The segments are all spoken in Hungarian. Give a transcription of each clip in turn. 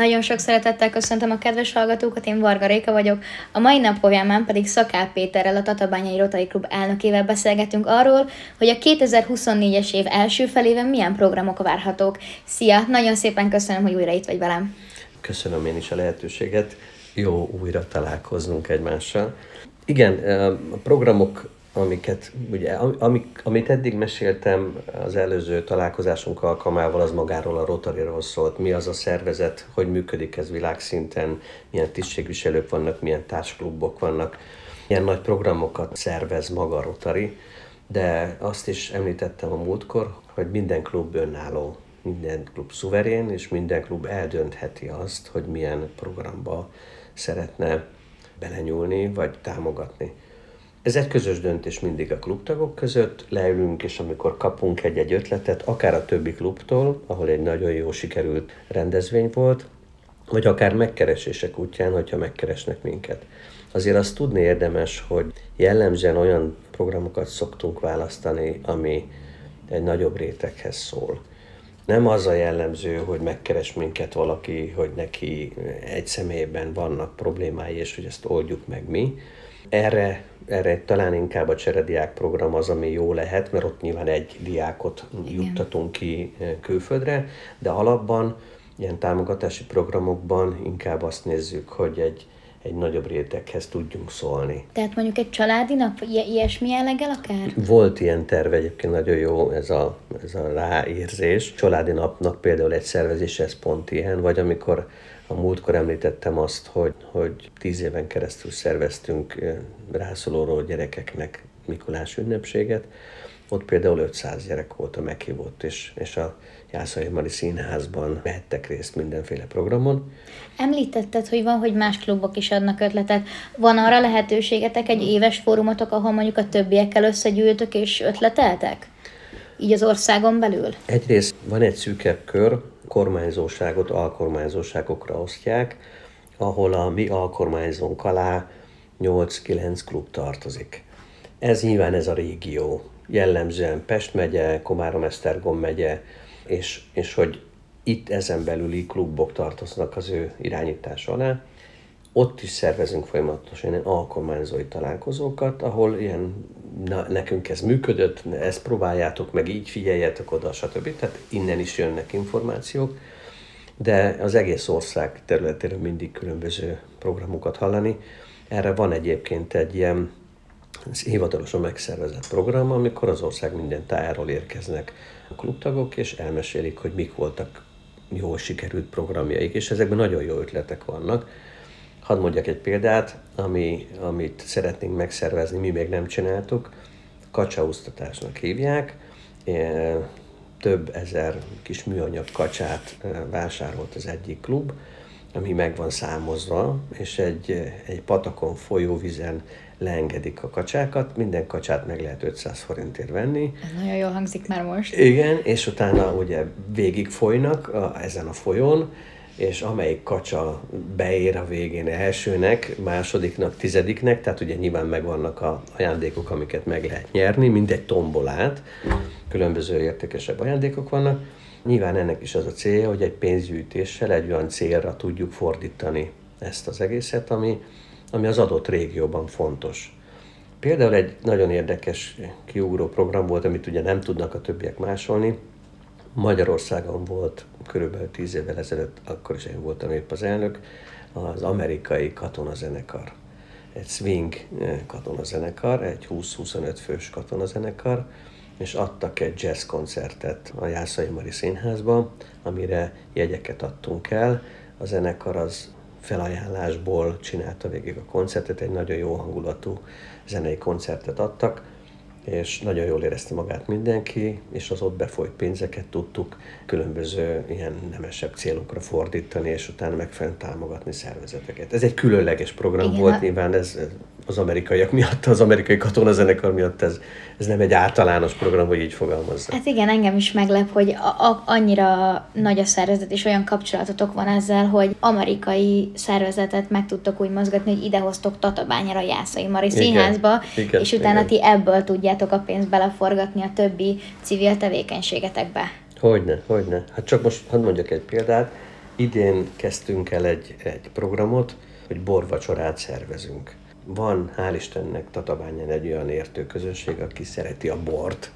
Nagyon sok szeretettel köszöntöm a kedves hallgatókat, én Varga Réka vagyok. A mai nap folyamán pedig Szakál Péterrel, a Tatabányai Rotary Klub elnökével beszélgetünk arról, hogy a 2024-es év első felében milyen programok várhatók. Szia! Nagyon szépen köszönöm, hogy újra itt vagy velem. Köszönöm én is a lehetőséget. Jó újra találkoznunk egymással. Igen, a programok amiket, ugye, amik, amit eddig meséltem az előző találkozásunk alkalmával, az magáról a rotary szólt. Mi az a szervezet, hogy működik ez világszinten, milyen tisztségviselők vannak, milyen társklubok vannak, milyen nagy programokat szervez maga a Rotary, de azt is említettem a múltkor, hogy minden klub önálló, minden klub szuverén, és minden klub eldöntheti azt, hogy milyen programba szeretne belenyúlni, vagy támogatni. Ez egy közös döntés mindig a klubtagok között, leülünk, és amikor kapunk egy-egy ötletet, akár a többi klubtól, ahol egy nagyon jó sikerült rendezvény volt, vagy akár megkeresések útján, hogyha megkeresnek minket. Azért azt tudni érdemes, hogy jellemzően olyan programokat szoktunk választani, ami egy nagyobb réteghez szól. Nem az a jellemző, hogy megkeres minket valaki, hogy neki egy személyben vannak problémái, és hogy ezt oldjuk meg mi. Erre erre talán inkább a cserediák program az, ami jó lehet, mert ott nyilván egy diákot Igen. juttatunk ki eh, külföldre, de alapban ilyen támogatási programokban inkább azt nézzük, hogy egy, egy nagyobb réteghez tudjunk szólni. Tehát mondjuk egy családi nap, i- ilyesmi jelleggel akár? Volt ilyen terve, egyébként nagyon jó ez a, ez a ráérzés. Családi napnak például egy szervezés, ez pont ilyen, vagy amikor a múltkor említettem azt, hogy, hogy tíz éven keresztül szerveztünk rászolóról gyerekeknek Mikulás ünnepséget. Ott például 500 gyerek volt a meghívott, és, és a Jászai Mari Színházban vehettek részt mindenféle programon. Említetted, hogy van, hogy más klubok is adnak ötletet. Van arra lehetőségetek, egy éves fórumotok, ahol mondjuk a többiekkel összegyűltök és ötleteltek? Így az országon belül? Egyrészt van egy szűkebb kör, kormányzóságot alkormányzóságokra osztják, ahol a mi alkormányzónk alá 8-9 klub tartozik. Ez nyilván ez a régió, jellemzően Pest megye, Komárom-Esztergom megye, és, és hogy itt ezen belüli klubok tartoznak az ő irányítás alá. Ott is szervezünk folyamatosan ilyen alkormányzói találkozókat, ahol ilyen, na, nekünk ez működött, ezt próbáljátok meg, így figyeljetek oda, stb. Tehát innen is jönnek információk, de az egész ország területéről mindig különböző programokat hallani. Erre van egyébként egy ilyen hivatalosan megszervezett program, amikor az ország minden tájáról érkeznek a klubtagok, és elmesélik, hogy mik voltak jól sikerült programjaik, és ezekben nagyon jó ötletek vannak Hadd mondjak egy példát, ami, amit szeretnénk megszervezni, mi még nem csináltuk. Kacsaúztatásnak hívják. Több ezer kis műanyag kacsát vásárolt az egyik klub, ami meg van számozva, és egy, egy patakon folyóvizen leengedik a kacsákat, minden kacsát meg lehet 500 forintért venni. Ez nagyon jól hangzik már most. Igen, és utána ugye végig folynak a, ezen a folyón, és amelyik kacsa beér a végén elsőnek, másodiknak, tizediknek, tehát ugye nyilván megvannak a ajándékok, amiket meg lehet nyerni, mindegy tombolát, különböző értékesebb ajándékok vannak. Nyilván ennek is az a célja, hogy egy pénzgyűjtéssel egy olyan célra tudjuk fordítani ezt az egészet, ami, ami az adott régióban fontos. Például egy nagyon érdekes kiugró program volt, amit ugye nem tudnak a többiek másolni, Magyarországon volt körülbelül tíz évvel ezelőtt, akkor is én voltam épp az elnök, az amerikai katonazenekar. Egy swing eh, katonazenekar, egy 20-25 fős katonazenekar, és adtak egy jazz koncertet a Jászai Mari Színházban, amire jegyeket adtunk el. A zenekar az felajánlásból csinálta végig a koncertet, egy nagyon jó hangulatú zenei koncertet adtak, és nagyon jól érezte magát mindenki, és az ott befolyt pénzeket tudtuk különböző ilyen nemesebb célokra fordítani, és utána megfelelően támogatni szervezeteket. Ez egy különleges program Igen, volt, nyilván ez az amerikaiak miatt, az amerikai katonazenekar miatt ez, ez nem egy általános program, hogy így fogalmazza. Hát igen, engem is meglep, hogy a, a, annyira nagy a szervezet, és olyan kapcsolatotok van ezzel, hogy amerikai szervezetet meg tudtok úgy mozgatni, hogy idehoztok Tatabányára, Jászai Mari színházba, igen, és utána igen. ti ebből tudjátok a pénzt beleforgatni a többi civil tevékenységetekbe. Hogyne, hogyne. Hát csak most hadd mondjak egy példát idén kezdtünk el egy, egy programot, hogy borvacsorát szervezünk. Van, hál' Istennek, Tatabányán egy olyan értő közösség, aki szereti a bort,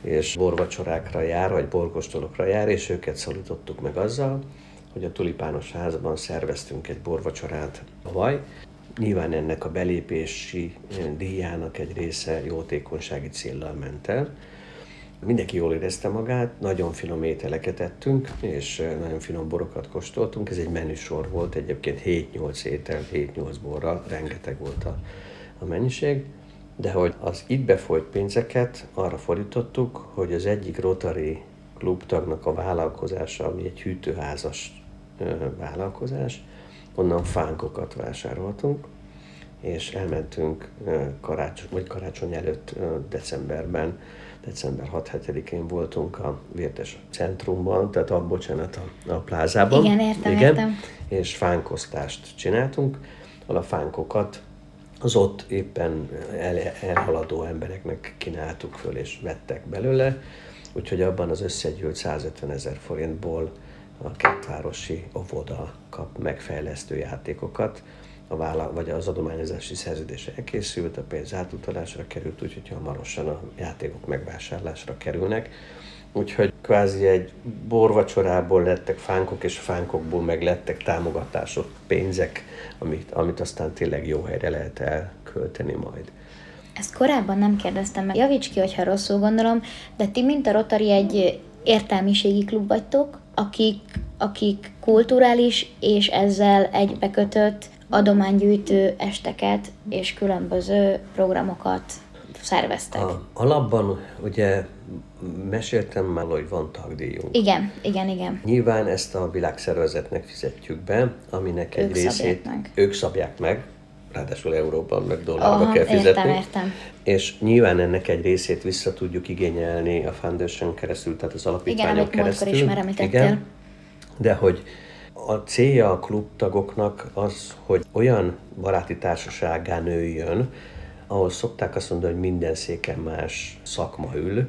és borvacsorákra jár, vagy borkostolokra jár, és őket szólítottuk meg azzal, hogy a Tulipános házban szerveztünk egy borvacsorát vaj. Nyilván ennek a belépési díjának egy része jótékonysági céllal ment el, Mindenki jól érezte magát, nagyon finom ételeket ettünk, és nagyon finom borokat kóstoltunk. Ez egy menüsor volt, egyébként 7-8 étel, 7-8 borral, rengeteg volt a, a mennyiség. De hogy az itt befolyt pénzeket arra fordítottuk, hogy az egyik Rotary klubtagnak a vállalkozása, ami egy hűtőházas vállalkozás, onnan fánkokat vásároltunk, és elmentünk karácsony, vagy karácsony előtt decemberben december 6-7-én voltunk a Vértes Centrumban, tehát a, bocsánat, a, a plázában. Igen, értem, Igen, értem. És fánkoztást csináltunk, ahol a fánkokat az ott éppen el, elhaladó embereknek kínáltuk föl, és vettek belőle, úgyhogy abban az összegyűlt 150 ezer forintból a kettvárosi óvoda kap megfejlesztő játékokat, a vállal, vagy az adományozási szerződés elkészült, a pénz átutalásra került, úgyhogy hamarosan a játékok megvásárlásra kerülnek. Úgyhogy kvázi egy borvacsorából lettek fánkok, és fánkokból meg lettek támogatások, pénzek, amit, amit aztán tényleg jó helyre lehet elkölteni majd. Ezt korábban nem kérdeztem meg. Javíts ki, hogyha rosszul gondolom, de ti, mint a Rotary, egy értelmiségi klub vagytok, akik, akik kulturális és ezzel egybekötött adománygyűjtő esteket és különböző programokat szerveztek. A, alapban ugye meséltem már, hogy van tagdíjunk. Igen, igen, igen. Nyilván ezt a világszervezetnek fizetjük be, aminek egy ők részét meg. ők szabják meg, ráadásul euróban meg dollárba kell fizetni. Értem, értem. És nyilván ennek egy részét vissza tudjuk igényelni a Foundation keresztül, tehát az alapítványok Igen, keresztül. Igen, is már említettél. De hogy a célja a klubtagoknak az, hogy olyan baráti társaságá nőjön, ahol szokták azt mondani, hogy minden széken más szakma ül,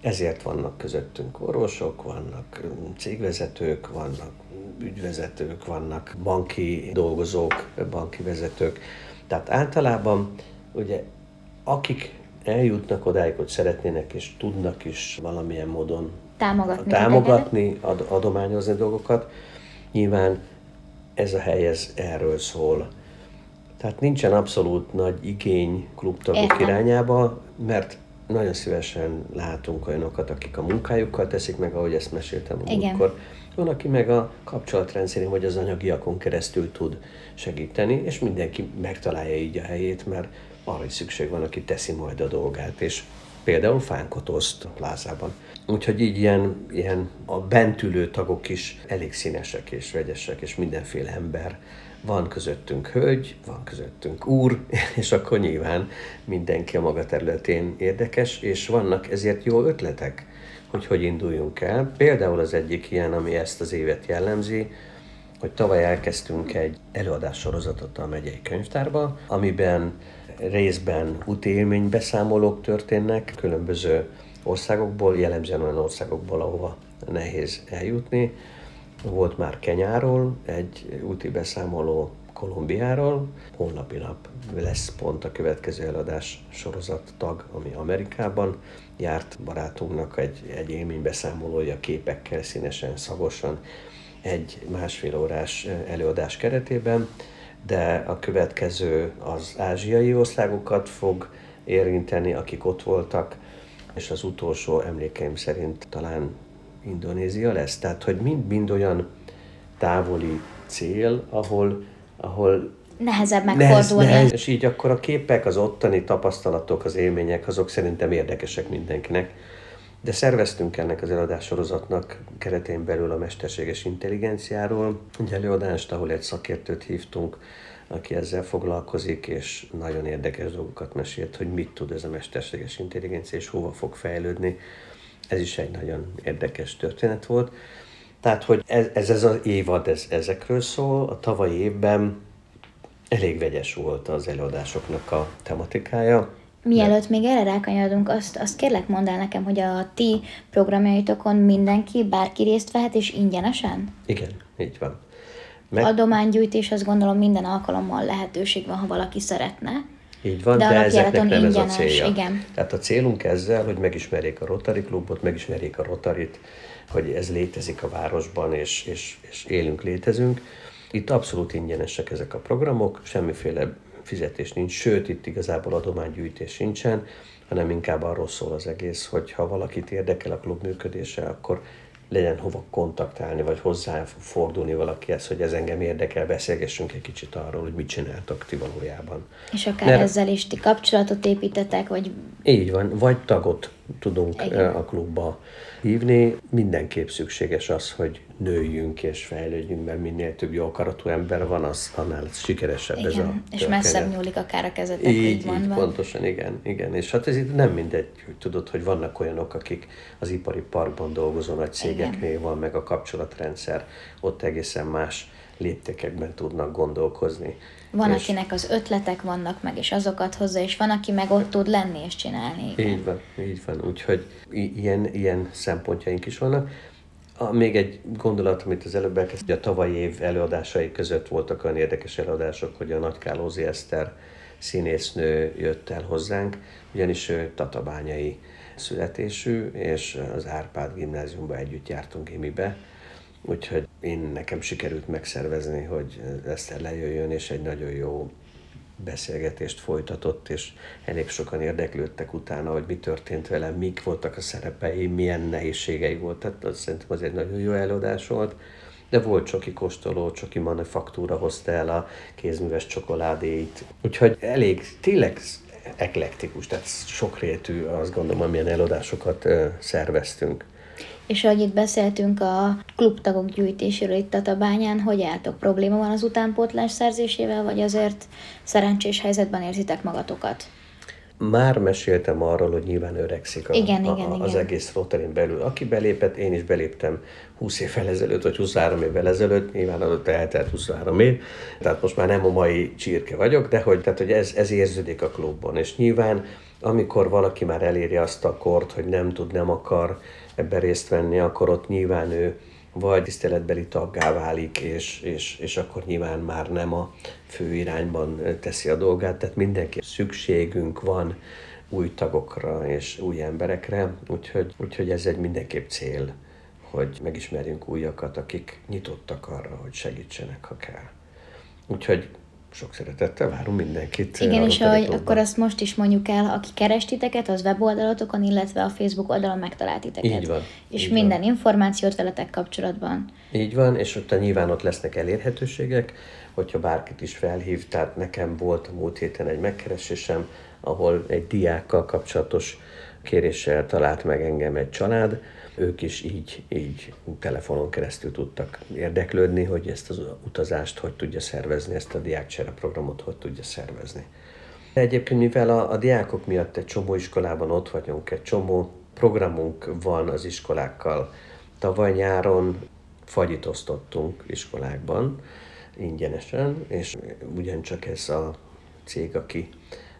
ezért vannak közöttünk orvosok, vannak cégvezetők, vannak ügyvezetők, vannak banki dolgozók, banki vezetők. Tehát általában ugye akik eljutnak odáig, hogy szeretnének és tudnak is valamilyen módon támogatni, támogatni ad, adományozni dolgokat, Nyilván ez a hely ez erről szól. Tehát nincsen abszolút nagy igény klubtagok Értem. irányába, mert nagyon szívesen látunk olyanokat, akik a munkájukkal teszik meg, ahogy ezt meséltem a múltkor. Van, aki meg a kapcsolatrendszerén vagy az anyagiakon keresztül tud segíteni, és mindenki megtalálja így a helyét, mert arra is szükség van, aki teszi majd a dolgát, és például fánkot a plázában. Úgyhogy így ilyen, ilyen a bentülő tagok is elég színesek és vegyesek, és mindenféle ember. Van közöttünk hölgy, van közöttünk úr, és akkor nyilván mindenki a maga területén érdekes, és vannak ezért jó ötletek, hogy hogy induljunk el. Például az egyik ilyen, ami ezt az évet jellemzi, hogy tavaly elkezdtünk egy előadássorozatot a megyei könyvtárba, amiben részben úti beszámolók történnek, különböző országokból, jellemzően olyan országokból, ahova nehéz eljutni. Volt már Kenyáról egy úti beszámoló, Kolumbiáról. Holnapi nap lesz pont a következő eladás sorozat tag, ami Amerikában járt barátunknak egy, egy élménybeszámolója képekkel, színesen, szagosan, egy másfél órás előadás keretében, de a következő az ázsiai országokat fog érinteni, akik ott voltak, és az utolsó emlékeim szerint talán Indonézia lesz. Tehát, hogy mind-mind olyan távoli cél, ahol, ahol nehezebb megfordulni. Nehez, nehez, és így akkor a képek, az ottani tapasztalatok, az élmények, azok szerintem érdekesek mindenkinek. De szerveztünk ennek az előadássorozatnak keretén belül a mesterséges intelligenciáról egy előadást, ahol egy szakértőt hívtunk, aki ezzel foglalkozik, és nagyon érdekes dolgokat mesélt, hogy mit tud ez a mesterséges intelligencia, és hova fog fejlődni. Ez is egy nagyon érdekes történet volt. Tehát, hogy ez, ez, ez az évad ez, ezekről szól. A tavalyi évben elég vegyes volt az előadásoknak a tematikája. Mielőtt még erre rákanyarodunk, azt, azt kérlek mondd el nekem, hogy a ti programjaitokon mindenki, bárki részt vehet, és ingyenesen? Igen, így van. Meg... Adománygyűjtés, azt gondolom minden alkalommal lehetőség van, ha valaki szeretne. Így van, de, de ezeknek nem ez a célja. Igen. Tehát a célunk ezzel, hogy megismerjék a Rotary Klubot, megismerjék a Rotarit, hogy ez létezik a városban, és, és, és élünk, létezünk. Itt abszolút ingyenesek ezek a programok, semmiféle fizetés nincs, sőt, itt igazából adománygyűjtés sincsen, hanem inkább arról szól az egész, hogy ha valakit érdekel a klub működése, akkor legyen hova kontaktálni, vagy hozzá fordulni valakihez, hogy ez engem érdekel, beszélgessünk egy kicsit arról, hogy mit csináltak ti valójában. És akár Mert, ezzel is ti kapcsolatot építetek, vagy... Így van, vagy tagot tudunk Igen. a klubba hívni. Mindenképp szükséges az, hogy nőjünk és fejlődjünk, mert minél több jó akaratú ember van, az annál sikeresebb igen, ez a történet. És messzebb nyúlik akár a kezetek, így, így, így pontosan, igen, igen. És hát ez itt nem mindegy, hogy tudod, hogy vannak olyanok, akik az ipari parkban dolgozó nagy cégeknél van, meg a kapcsolatrendszer, ott egészen más léptékekben tudnak gondolkozni. Van, és akinek az ötletek vannak meg, és azokat hozza, és van, aki meg ott tud lenni és csinálni. Igen. Így van, így van. Úgyhogy ilyen, ilyen szempontjaink is vannak. A, még egy gondolat, amit az előbb elkezdtem, a tavalyi év előadásai között voltak olyan érdekes előadások, hogy a Nagy Kálózi Eszter színésznő jött el hozzánk, ugyanis ő tatabányai születésű, és az Árpád gimnáziumba együtt jártunk gimibe, úgyhogy én nekem sikerült megszervezni, hogy Eszter lejöjjön, és egy nagyon jó beszélgetést folytatott, és elég sokan érdeklődtek utána, hogy mi történt velem, mik voltak a szerepei, milyen nehézségei volt. Tehát azt szerintem az egy nagyon jó előadás volt. De volt csoki kóstoló, csoki manufaktúra hozta el a kézműves csokoládéit. Úgyhogy elég, tényleg eklektikus, tehát sokrétű, azt gondolom, amilyen előadásokat szerveztünk. És ahogy itt beszéltünk a klubtagok gyűjtéséről itt Tatabányán, hogy álltok? Probléma van az utánpótlás szerzésével, vagy azért szerencsés helyzetben érzitek magatokat? Már meséltem arról, hogy nyilván öregszik a, igen, a, igen, a, az igen. egész Rotarin belül. Aki belépett, én is beléptem 20 évvel ezelőtt, vagy 23 évvel ezelőtt, nyilván adott eltelt 23 év, tehát most már nem a mai csirke vagyok, de hogy, tehát, hogy ez, ez érződik a klubban. És nyilván, amikor valaki már eléri azt a kort, hogy nem tud, nem akar, ebben részt venni, akkor ott nyilván ő vagy tiszteletbeli taggá válik, és, és, és akkor nyilván már nem a fő irányban teszi a dolgát, tehát mindenki szükségünk van új tagokra és új emberekre, úgyhogy, úgyhogy ez egy mindenképp cél, hogy megismerjünk újakat, akik nyitottak arra, hogy segítsenek, ha kell. Úgyhogy sok szeretettel várunk mindenkit. Igen, és ahogy akkor azt most is mondjuk el, aki keres titeket, az weboldalatokon, illetve a Facebook oldalon megtalált titeket. Így van. És így minden van. információt veletek kapcsolatban. Így van, és ott nyilván ott lesznek elérhetőségek, hogyha bárkit is felhív, tehát nekem volt a múlt héten egy megkeresésem, ahol egy diákkal kapcsolatos kéréssel talált meg engem egy család, ők is így, így telefonon keresztül tudtak érdeklődni, hogy ezt az utazást hogy tudja szervezni, ezt a diákcsere programot hogy tudja szervezni. Egyébként, mivel a, a diákok miatt egy csomó iskolában ott vagyunk, egy csomó programunk van az iskolákkal. Tavaly nyáron fagyit osztottunk iskolákban ingyenesen, és ugyancsak ez a cég, aki,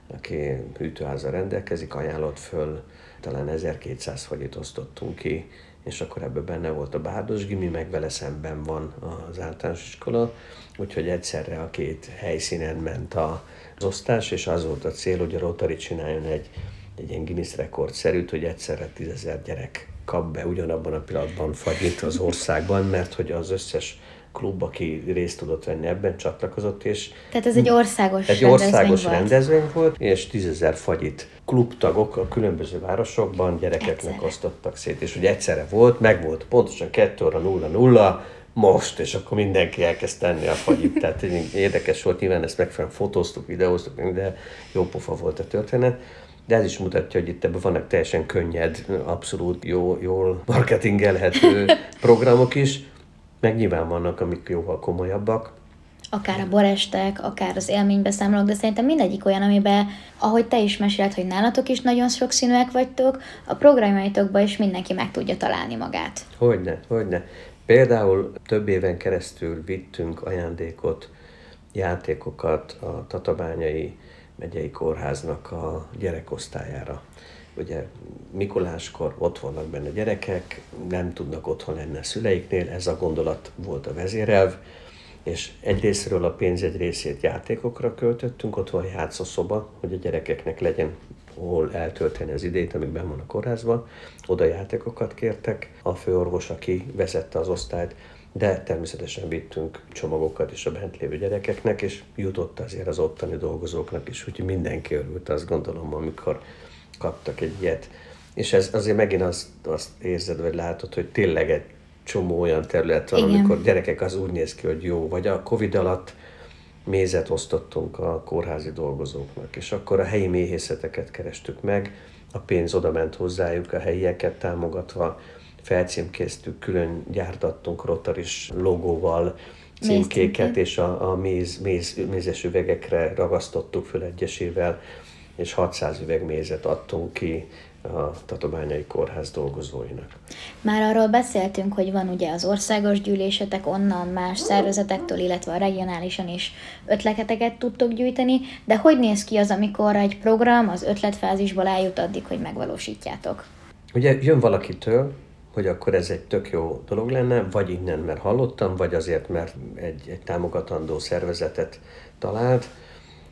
aki hűtőháza rendelkezik, ajánlott föl talán 1200 fagyit osztottunk ki, és akkor ebben benne volt a Bárdos Gimi, meg vele szemben van az általános iskola, úgyhogy egyszerre a két helyszínen ment az osztás, és az volt a cél, hogy a Rotary csináljon egy, egy ilyen Guinness rekordszerűt, hogy egyszerre tízezer gyerek kap be ugyanabban a pillanatban fagyit az országban, mert hogy az összes klub, aki részt tudott venni ebben, csatlakozott, és... Tehát ez egy országos Egy országos rendezvény, rendezvény volt, és tízezer fagyit klubtagok a különböző városokban gyerekeknek egyszerre. osztottak szét, és ugye egyszerre volt, meg volt pontosan 2 óra 0 0 most, és akkor mindenki elkezd tenni a fagyit. Tehát érdekes volt, nyilván ezt megfelelően fotóztuk, videóztuk, de jó pofa volt a történet. De ez is mutatja, hogy itt ebben vannak teljesen könnyed, abszolút jó, jól marketingelhető programok is, meg nyilván vannak, amik jóval komolyabbak. Akár a borestek, akár az élménybeszámolók, de szerintem mindegyik olyan, amiben, ahogy te is mesélt, hogy nálatok is nagyon sokszínűek vagytok, a programjaitokban is mindenki meg tudja találni magát. Hogyne, hogyne. Például több éven keresztül vittünk ajándékot játékokat a Tatabányai megyei kórháznak a gyerekosztályára. Ugye Mikuláskor ott vannak benne gyerekek, nem tudnak otthon lenni a szüleiknél, ez a gondolat volt a vezérelv, és egyrésztről a pénz egy részét játékokra költöttünk, ott van játszószoba, hogy a gyerekeknek legyen hol eltölteni az idét, amíg ben van a kórházban. Oda játékokat kértek. A főorvos, aki vezette az osztályt, de természetesen vittünk csomagokat is a bent lévő gyerekeknek, és jutott azért az ottani dolgozóknak is, úgyhogy mindenki örült, azt gondolom, amikor kaptak egy ilyet. És ez azért megint azt, azt érzed, vagy látod, hogy tényleg egy csomó olyan terület van, Igen. amikor gyerekek az úgy néz ki, hogy jó, vagy a Covid alatt mézet osztottunk a kórházi dolgozóknak, és akkor a helyi méhészeteket kerestük meg, a pénz oda ment hozzájuk, a helyieket támogatva, felcímkéztük, külön gyártattunk rotaris logóval címkéket, és a, a méz, méz, mézes üvegekre ragasztottuk föl egyesével, és 600 üveg mézet adtunk ki a Tatabányai Kórház dolgozóinak. Már arról beszéltünk, hogy van ugye az országos gyűlésetek, onnan más szervezetektől, illetve a regionálisan is ötleteket tudtok gyűjteni, de hogy néz ki az, amikor egy program az ötletfázisból eljut addig, hogy megvalósítjátok? Ugye jön valakitől, hogy akkor ez egy tök jó dolog lenne, vagy innen, mert hallottam, vagy azért, mert egy, egy támogatandó szervezetet talált,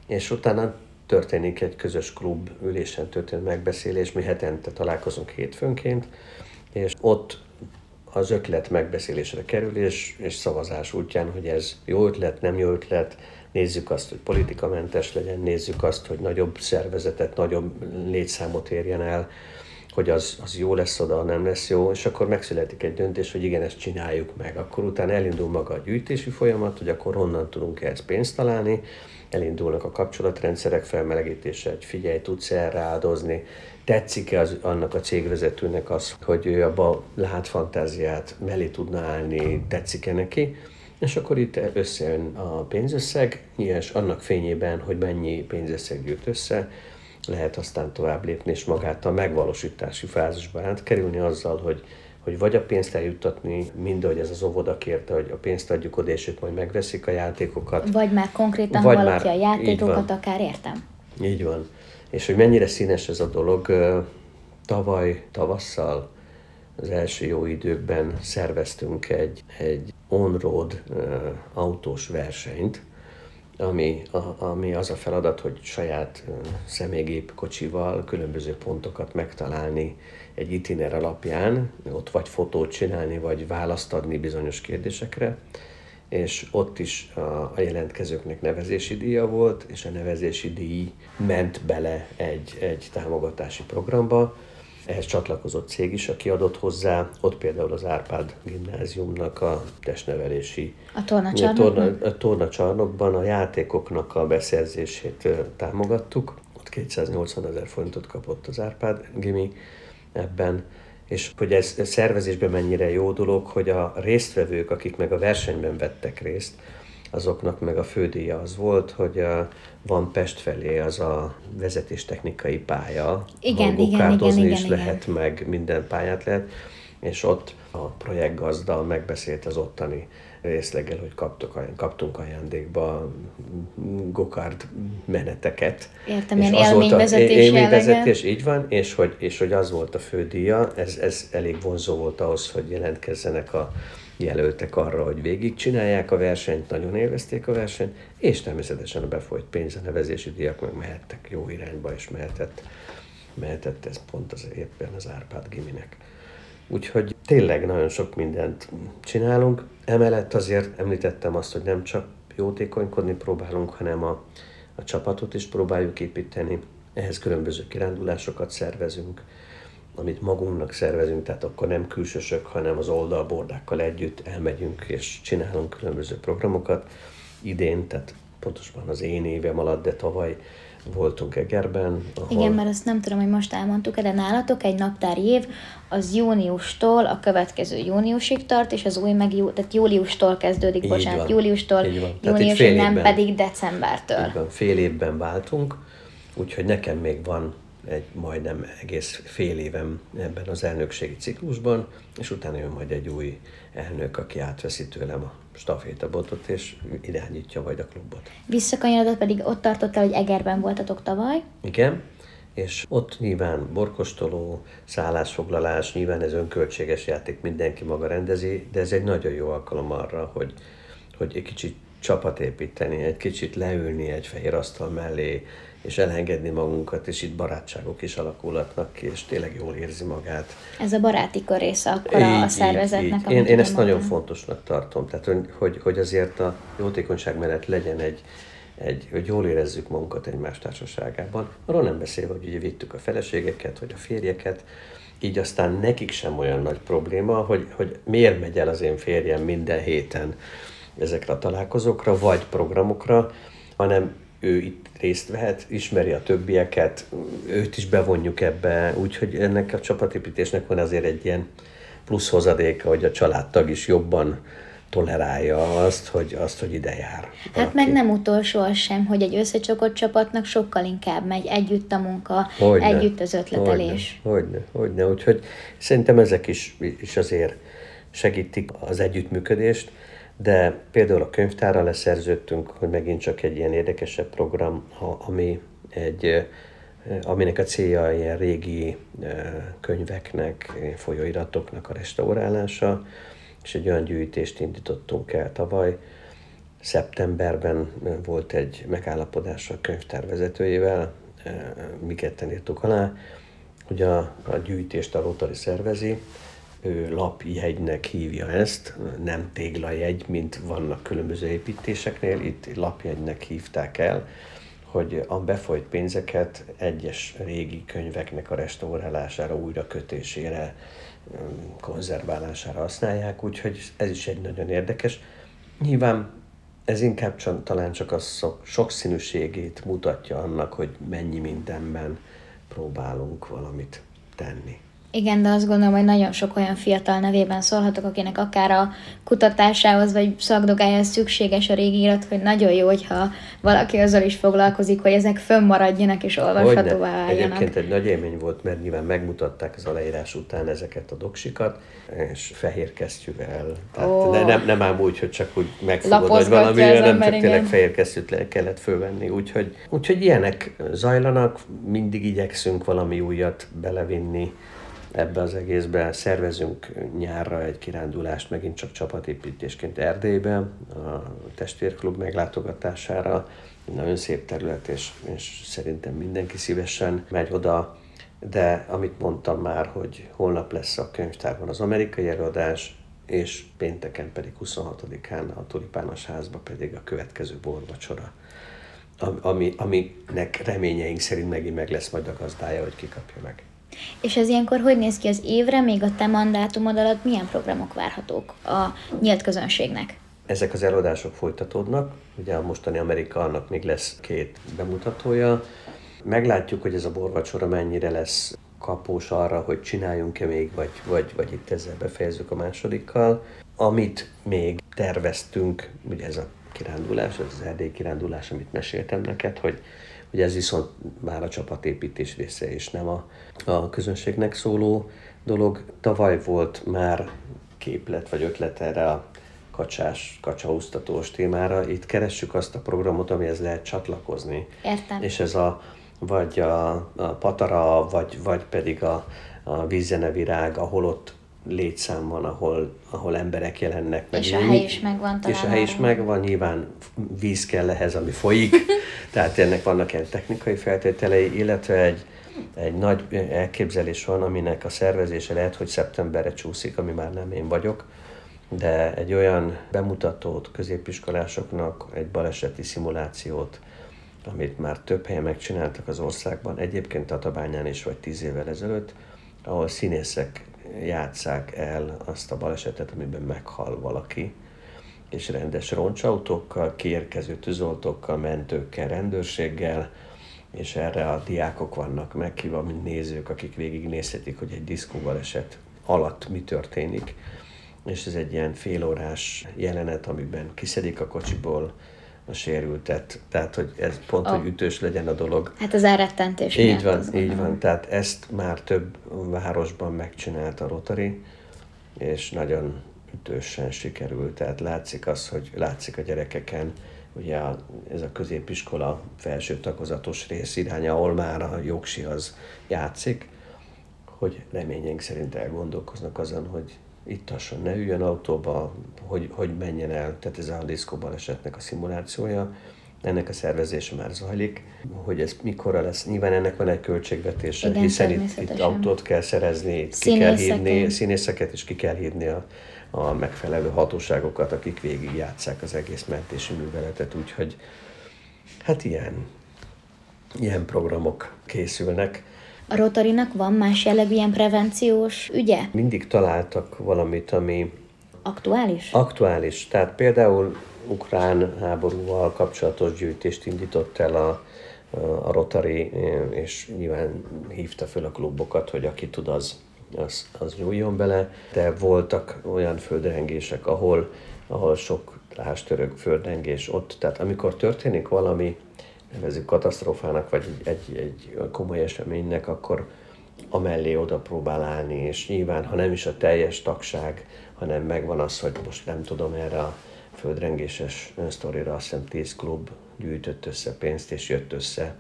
és utána történik egy közös klub ülésen történő megbeszélés, mi hetente találkozunk hétfőnként, és ott az ötlet megbeszélésre kerül, és, és szavazás útján, hogy ez jó ötlet, nem jó ötlet, nézzük azt, hogy politikamentes legyen, nézzük azt, hogy nagyobb szervezetet, nagyobb létszámot érjen el, hogy az, az jó lesz oda, nem lesz jó, és akkor megszületik egy döntés, hogy igen, ezt csináljuk meg. Akkor utána elindul maga a gyűjtési folyamat, hogy akkor honnan tudunk ehhez pénzt találni, elindulnak a kapcsolatrendszerek felmelegítése, hogy figyelj, tudsz erre áldozni, tetszik-e az, annak a cégvezetőnek az, hogy ő abba lát fantáziát, mellé tudna állni, tetszik-e neki, és akkor itt összejön a pénzösszeg, és annak fényében, hogy mennyi pénzösszeg gyűjt össze, lehet aztán tovább lépni, és magát a megvalósítási fázisba átkerülni azzal, hogy hogy vagy a pénzt eljuttatni, mind ahogy ez az óvoda kérte, hogy a pénzt adjuk oda, és ők majd megveszik a játékokat. Vagy már konkrétan vagy valaki már, a játékokat akár értem. Így van. És hogy mennyire színes ez a dolog, tavaly tavasszal, az első jó időkben szerveztünk egy, egy on-road autós versenyt, ami, a, ami az a feladat, hogy saját személygép kocsival különböző pontokat megtalálni egy itiner alapján, ott vagy fotót csinálni, vagy választ adni bizonyos kérdésekre, és ott is a, a jelentkezőknek nevezési díja volt, és a nevezési díj ment bele egy, egy támogatási programba, ehhez csatlakozott cég is, aki adott hozzá, ott például az Árpád gimnáziumnak a testnevelési a tornacsarnokban, a tornacsarnokban a játékoknak a beszerzését támogattuk. Ott 280 ezer forintot kapott az Árpád gimi ebben, és hogy ez szervezésben mennyire jó dolog, hogy a résztvevők, akik meg a versenyben vettek részt, azoknak meg a fődíja az volt, hogy van Pest felé az a vezetéstechnikai pálya, igen, igen, igen, igen, is igen, lehet, meg minden pályát lehet, és ott a projektgazda megbeszélt az ottani részleggel, hogy kaptok, kaptunk ajándékba gokard meneteket. Értem, és ilyen élményvezetés, élményvezetés így van, és hogy, és hogy az volt a fő díja, ez, ez elég vonzó volt ahhoz, hogy jelentkezzenek a jelöltek arra, hogy végigcsinálják a versenyt, nagyon élvezték a versenyt, és természetesen a befolyt pénz, a nevezési díjak meg mehettek jó irányba, és mehetett, mehetett ez pont az éppen az Árpád Giminek. Úgyhogy tényleg nagyon sok mindent csinálunk. Emellett azért említettem azt, hogy nem csak jótékonykodni próbálunk, hanem a, a csapatot is próbáljuk építeni. Ehhez különböző kirándulásokat szervezünk, amit magunknak szervezünk, tehát akkor nem külsősök, hanem az oldalbordákkal együtt elmegyünk és csinálunk különböző programokat. Idén, tehát pontosabban az én évem alatt, de tavaly voltunk Egerben. Ahol... Igen, mert azt nem tudom, hogy most elmondtuk de nálatok egy naptári év az júniustól a következő júniusig tart, és az új meg jú, tehát júliustól kezdődik, így bocsánat, van, júliustól júniusig, nem évben, pedig decembertől. Így van, fél évben váltunk, úgyhogy nekem még van egy majdnem egész fél évem ebben az elnökségi ciklusban, és utána jön majd egy új elnök, aki átveszi tőlem a stafétabotot, és irányítja majd a klubot. Visszakanyarodott pedig ott tartottál, hogy Egerben voltatok tavaly. Igen, és ott nyilván borkostoló, szállásfoglalás, nyilván ez önköltséges játék, mindenki maga rendezi, de ez egy nagyon jó alkalom arra, hogy, hogy egy kicsit csapat építeni, egy kicsit leülni egy fehér asztal mellé, és elengedni magunkat, és itt barátságok is alakulhatnak ki, és tényleg jól érzi magát. Ez a baráti kör része akkor így, a szervezetnek. Így, így. Én, én ezt nagyon fontosnak tartom, tehát hogy, hogy azért a jótékonyság mellett legyen egy, egy, hogy jól érezzük magunkat egymás társaságában. Arról nem beszélve, hogy ugye vittük a feleségeket, vagy a férjeket, így aztán nekik sem olyan nagy probléma, hogy, hogy miért megy el az én férjem minden héten ezekre a találkozókra, vagy programokra, hanem ő itt részt vehet, ismeri a többieket, őt is bevonjuk ebbe, úgyhogy ennek a csapatépítésnek van azért egy ilyen plusz hozadéka, hogy a családtag is jobban tolerálja azt, hogy, azt, hogy ide jár. Hát valaki. meg nem utolsó az sem, hogy egy összecsokott csapatnak sokkal inkább megy együtt a munka, hogyne, együtt az ötletelés. Hogyne, hogyne, hogyne. Úgyhogy szerintem ezek is, is azért segítik az együttműködést, de például a könyvtárral leszerződtünk, hogy megint csak egy ilyen érdekesebb program, ami egy, aminek a célja ilyen régi könyveknek, folyóiratoknak a restaurálása, és egy olyan gyűjtést indítottunk el tavaly. Szeptemberben volt egy megállapodás a könyvtár vezetőjével, mi ketten írtuk alá, hogy a, a gyűjtést a Rotary szervezi, lapjegynek hívja ezt, nem téglajegy, mint vannak különböző építéseknél, itt lapjegynek hívták el, hogy a befolyt pénzeket egyes régi könyveknek a restaurálására, újrakötésére, konzerválására használják, úgyhogy ez is egy nagyon érdekes. Nyilván ez inkább csak, talán csak a sokszínűségét mutatja annak, hogy mennyi mindenben próbálunk valamit tenni. Igen, de azt gondolom, hogy nagyon sok olyan fiatal nevében szólhatok, akinek akár a kutatásához vagy szakdogájához szükséges a régi irat, hogy nagyon jó, hogyha valaki azzal is foglalkozik, hogy ezek fönnmaradjanak és olvashatóvá váljanak. Egyébként egy nagy élmény volt, mert nyilván megmutatták az aláírás után ezeket a doksikat, és fehér kesztyűvel. Tehát oh. ne, nem, nem ám úgy, hogy csak úgy megfogod, vagy valami, hanem csak tényleg fehér kesztyűt le kellett fölvenni. Úgyhogy, úgyhogy ilyenek zajlanak, mindig igyekszünk valami újat belevinni ebbe az egészbe. Szervezünk nyárra egy kirándulást, megint csak csapatépítésként Erdélybe, a testvérklub meglátogatására. Nagyon szép terület, és, és szerintem mindenki szívesen megy oda. De amit mondtam már, hogy holnap lesz a könyvtárban az amerikai előadás, és pénteken pedig 26-án a Tulipános házba pedig a következő borvacsora, ami, aminek reményeink szerint megint meg lesz majd a gazdája, hogy kikapja meg. És ez ilyenkor hogy néz ki az évre, még a te mandátumod alatt milyen programok várhatók a nyílt közönségnek? Ezek az előadások folytatódnak, ugye a mostani Amerika annak még lesz két bemutatója. Meglátjuk, hogy ez a borvacsora mennyire lesz kapós arra, hogy csináljunk-e még, vagy, vagy, vagy itt ezzel befejezzük a másodikkal. Amit még terveztünk, ugye ez a kirándulás, ez az erdély kirándulás, amit meséltem neked, hogy hogy ez viszont már a csapatépítés része, és nem a, a közönségnek szóló dolog. Tavaly volt már képlet vagy ötlet erre a kacsás, kacsaúztatós témára. Itt keressük azt a programot, amihez lehet csatlakozni. Értem. És ez a vagy a, a patara, vagy, vagy pedig a, a vízzenevirág, ahol ott létszám van, ahol, ahol emberek jelennek meg. És a hely is megvan talán. És a hely is megvan, nyilván víz kell ehhez, ami folyik, tehát ennek vannak ilyen technikai feltételei, illetve egy, egy nagy elképzelés van, aminek a szervezése lehet, hogy szeptemberre csúszik, ami már nem én vagyok, de egy olyan bemutatót középiskolásoknak, egy baleseti szimulációt, amit már több helyen megcsináltak az országban, egyébként Tatabányán is, vagy tíz évvel ezelőtt, ahol színészek játszák el azt a balesetet, amiben meghal valaki, és rendes roncsautókkal, kiérkező tűzoltókkal, mentőkkel, rendőrséggel, és erre a diákok vannak meghívva, mint nézők, akik végignézhetik, hogy egy diszkó baleset alatt mi történik. És ez egy ilyen félórás jelenet, amiben kiszedik a kocsiból, a sérültet. Tehát, hogy ez pont, oh. hogy ütős legyen a dolog. Hát az elrettentés Így van, így van. Tehát ezt már több városban megcsinált a Rotary, és nagyon ütősen sikerült. Tehát látszik az, hogy látszik a gyerekeken, ugye a, ez a középiskola felső tagozatos rész iránya, ahol már a jogsi az játszik, hogy reményénk szerint elgondolkoznak azon, hogy itt hasonló, ne üljön autóba, hogy, hogy menjen el, tehát ez a diszkó balesetnek a szimulációja, ennek a szervezése már zajlik, hogy ez mikorra lesz. Nyilván ennek van egy költségvetése, Igen, hiszen itt, itt autót kell szerezni, itt ki kell hívni, színészeket is ki kell hívni a, a megfelelő hatóságokat, akik végig játszák az egész mentési műveletet, úgyhogy hát ilyen, ilyen programok készülnek. A Rotarinak van más jellegű ilyen prevenciós ügye? Mindig találtak valamit, ami aktuális. Aktuális. Tehát például ukrán háborúval kapcsolatos gyűjtést indított el a, a Rotary, és nyilván hívta föl a klubokat, hogy aki tud, az, az, az nyúljon bele. De voltak olyan földrengések, ahol, ahol sok lástörök földrengés ott. Tehát amikor történik valami, nevezük katasztrófának, vagy egy, egy komoly eseménynek, akkor amellé oda próbál állni, és nyilván, ha nem is a teljes tagság, hanem megvan az, hogy most nem tudom erre a földrengéses sztorira, azt hiszem 10 klub gyűjtött össze pénzt, és jött össze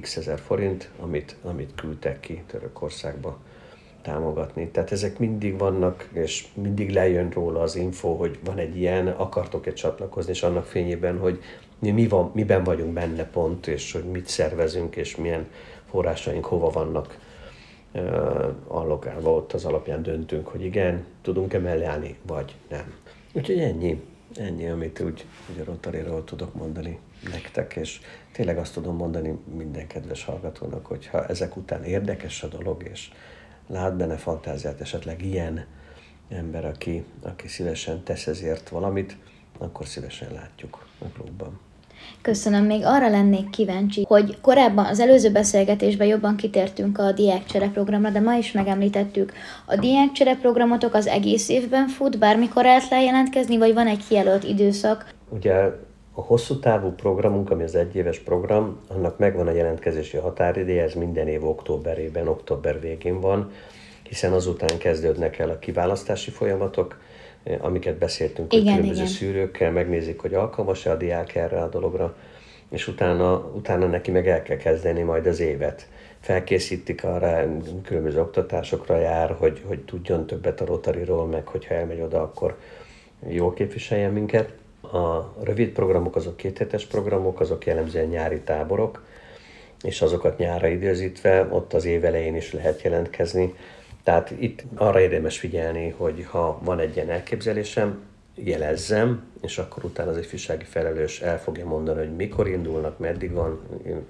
x ezer forint, amit, amit küldtek ki Törökországba támogatni. Tehát ezek mindig vannak, és mindig lejön róla az info, hogy van egy ilyen, akartok-e csatlakozni, és annak fényében, hogy mi, van, miben vagyunk benne pont, és hogy mit szervezünk, és milyen forrásaink hova vannak uh, allokálva, ott az alapján döntünk, hogy igen, tudunk-e mellé vagy nem. Úgyhogy ennyi, ennyi, amit úgy, úgy a rotary tudok mondani nektek, és tényleg azt tudom mondani minden kedves hallgatónak, hogy ha ezek után érdekes a dolog, és lát benne fantáziát, esetleg ilyen ember, aki, aki szívesen tesz ezért valamit, akkor szívesen látjuk a klubban. Köszönöm. Még arra lennék kíváncsi, hogy korábban az előző beszélgetésben jobban kitértünk a diákcsere programra, de ma is megemlítettük. A diákcsere programotok az egész évben fut, bármikor el lehet jelentkezni, vagy van egy kijelölt időszak? Ugye a hosszú távú programunk, ami az egyéves program, annak megvan a jelentkezési határideje, ez minden év októberében, október végén van, hiszen azután kezdődnek el a kiválasztási folyamatok, amiket beszéltünk, igen, hogy különböző igen. szűrőkkel megnézik, hogy alkalmas-e a diák erre a dologra, és utána, utána neki meg el kell kezdeni majd az évet. Felkészítik arra, különböző oktatásokra jár, hogy, hogy tudjon többet a Rotariról, meg hogyha elmegy oda, akkor jól képviseljen minket. A rövid programok, azok kéthetes programok, azok jellemzően nyári táborok, és azokat nyára időzítve, ott az év elején is lehet jelentkezni tehát itt arra érdemes figyelni, hogy ha van egy ilyen elképzelésem, jelezzem, és akkor utána az ifjúsági felelős el fogja mondani, hogy mikor indulnak, meddig van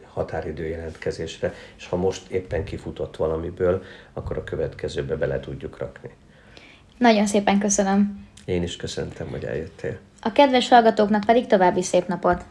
határidő jelentkezésre, és ha most éppen kifutott valamiből, akkor a következőbe bele tudjuk rakni. Nagyon szépen köszönöm. Én is köszöntem, hogy eljöttél. A kedves hallgatóknak pedig további szép napot!